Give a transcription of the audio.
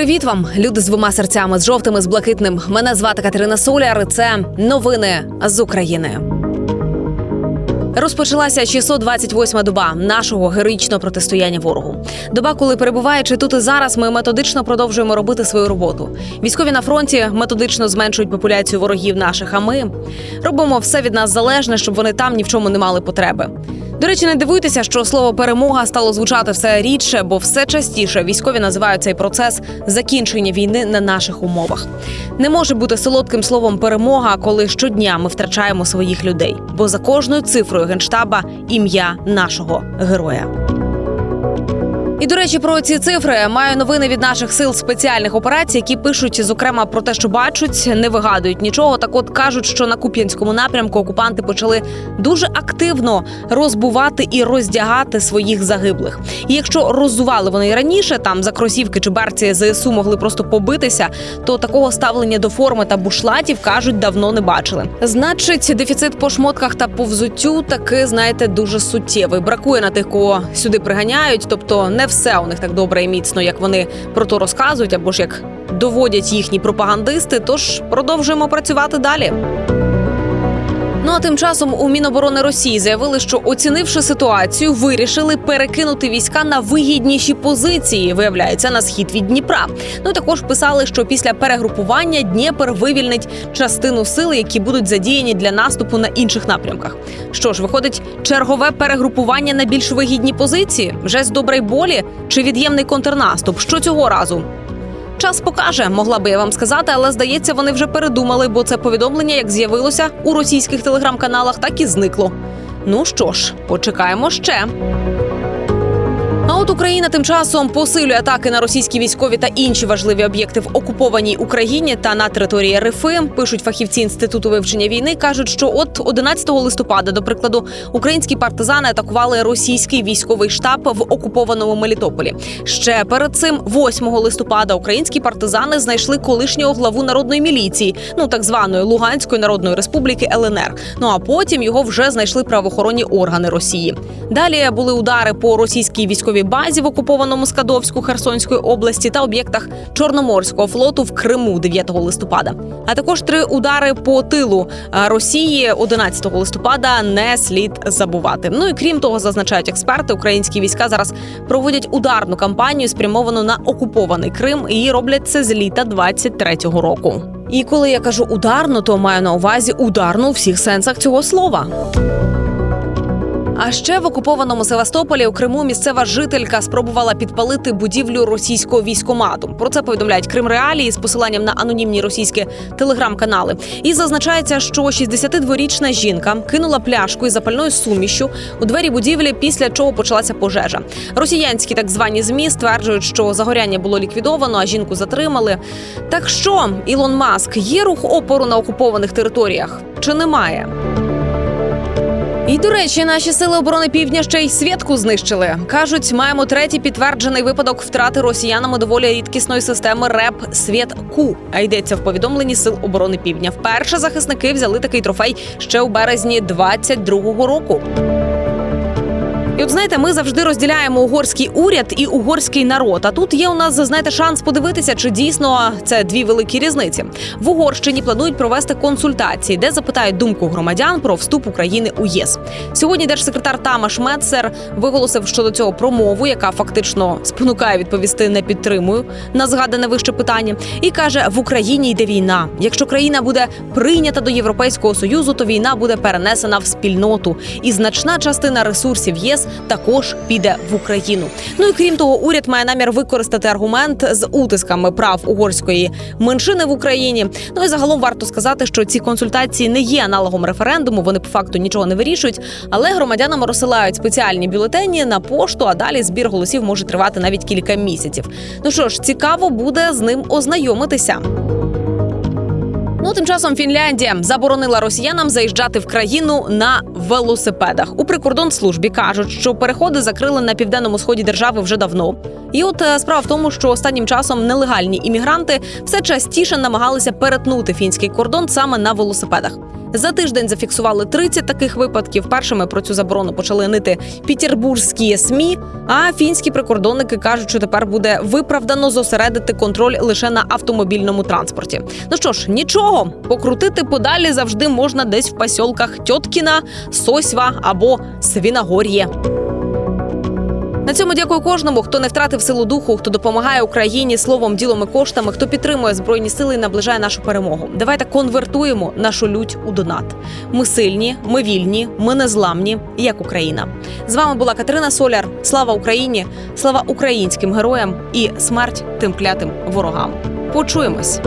Привіт вам, люди з двома серцями, з жовтими, з блакитним. Мене звати Катерина Соляр. і Це новини з України. Розпочалася 628-ма доба нашого героїчного протистояння ворогу. Доба, коли перебуваючи тут і зараз, ми методично продовжуємо робити свою роботу. Військові на фронті методично зменшують популяцію ворогів наших. А ми робимо все від нас залежне, щоб вони там ні в чому не мали потреби. До речі, не дивуйтеся, що слово перемога стало звучати все рідше, бо все частіше військові називають цей процес закінчення війни на наших умовах. Не може бути солодким словом перемога, коли щодня ми втрачаємо своїх людей. Бо за кожною цифрою генштаба ім'я нашого героя. І до речі, про ці цифри маю новини від наших сил спеціальних операцій, які пишуть зокрема про те, що бачать, не вигадують нічого. Так, от кажуть, що на Куп'янському напрямку окупанти почали дуже активно розбувати і роздягати своїх загиблих. І якщо роззували вони і раніше, там за кросівки чи берці ЗСУ могли просто побитися, то такого ставлення до форми та бушлатів кажуть давно не бачили. Значить, дефіцит по шмотках та по взуттю таки знаєте дуже суттєвий. Бракує на тих, кого сюди приганяють, тобто не все у них так добре і міцно, як вони про то розказують, або ж як доводять їхні пропагандисти. Тож продовжуємо працювати далі. Ну а тим часом у Міноборони Росії заявили, що оцінивши ситуацію, вирішили перекинути війська на вигідніші позиції. Виявляється на схід від Дніпра. Ну також писали, що після перегрупування Дніпр вивільнить частину сил, які будуть задіяні для наступу на інших напрямках. Що ж, виходить, чергове перегрупування на більш вигідні позиції, вже з доброї болі чи від'ємний контрнаступ. Що цього разу? Час покаже, могла би я вам сказати, але здається, вони вже передумали, бо це повідомлення, як з'явилося у російських телеграм-каналах, так і зникло. Ну що ж, почекаємо ще. От Україна тим часом посилює атаки на російські військові та інші важливі об'єкти в окупованій Україні та на території РФ. Пишуть фахівці інституту вивчення війни. кажуть, що от 11 листопада, до прикладу, українські партизани атакували російський військовий штаб в окупованому Мелітополі. Ще перед цим, 8 листопада, українські партизани знайшли колишнього главу народної міліції, ну так званої Луганської народної республіки ЛНР. Ну а потім його вже знайшли правоохоронні органи Росії. Далі були удари по російській військовій базі в окупованому Скадовську Херсонської області та об'єктах Чорноморського флоту в Криму 9 листопада. А також три удари по тилу Росії 11 листопада не слід забувати. Ну і крім того, зазначають експерти, українські війська зараз проводять ударну кампанію, спрямовану на окупований Крим, і роблять це з літа 23-го року. І коли я кажу ударну, то маю на увазі ударну у всіх сенсах цього слова. А ще в окупованому Севастополі у Криму місцева жителька спробувала підпалити будівлю російського військомату. Про це повідомляють Крим Реалії з посиланням на анонімні російські телеграм-канали. І зазначається, що 62-річна жінка кинула пляшку із запальною сумішю у двері будівлі, після чого почалася пожежа. Росіянські так звані змі стверджують, що загоряння було ліквідовано, а жінку затримали. Так що Ілон Маск є рух опору на окупованих територіях чи немає? І до речі, наші сили оборони півдня ще й святку знищили. кажуть, маємо третій підтверджений випадок втрати росіянами доволі рідкісної системи РЕП світ Ку. А йдеться в повідомленні сил оборони Півдня. Вперше захисники взяли такий трофей ще у березні 22-го року. І от знаєте, ми завжди розділяємо угорський уряд і угорський народ. А тут є у нас знаєте, шанс подивитися, чи дійсно це дві великі різниці. В Угорщині планують провести консультації, де запитають думку громадян про вступ України у ЄС. Сьогодні держсекретар Тамаш Мецер виголосив щодо цього промову, яка фактично спонукає відповісти не підтримую на згадане вище питання, і каже: в Україні йде війна. Якщо країна буде прийнята до Європейського союзу, то війна буде перенесена в спільноту, і значна частина ресурсів ЄС також піде в Україну. Ну і крім того, уряд має намір використати аргумент з утисками прав угорської меншини в Україні. Ну і загалом варто сказати, що ці консультації не є аналогом референдуму. Вони по факту нічого не вирішують, але громадянам розсилають спеціальні бюлетені на пошту. А далі збір голосів може тривати навіть кілька місяців. Ну що ж, цікаво буде з ним ознайомитися. Ну, тим часом Фінляндія заборонила росіянам заїжджати в країну на велосипедах. У прикордонслужбі кажуть, що переходи закрили на південному сході держави вже давно. І от е, справа в тому, що останнім часом нелегальні іммігранти все частіше намагалися перетнути фінський кордон саме на велосипедах. За тиждень зафіксували 30 таких випадків. Першими про цю заборону почали нити пітербурзькі СМІ. А фінські прикордонники кажуть, що тепер буде виправдано зосередити контроль лише на автомобільному транспорті. Ну що ж, нічого, покрутити подалі завжди можна десь в пасьолках Тьоткіна, Сосьва або Свінагор'є. На цьому дякую кожному, хто не втратив силу духу, хто допомагає Україні словом, ділом і коштами, хто підтримує збройні сили і наближає нашу перемогу. Давайте конвертуємо нашу лють у донат. Ми сильні, ми вільні, ми незламні, як Україна. З вами була Катерина Соляр. Слава Україні! Слава українським героям і смерть тим клятим ворогам. Почуємось.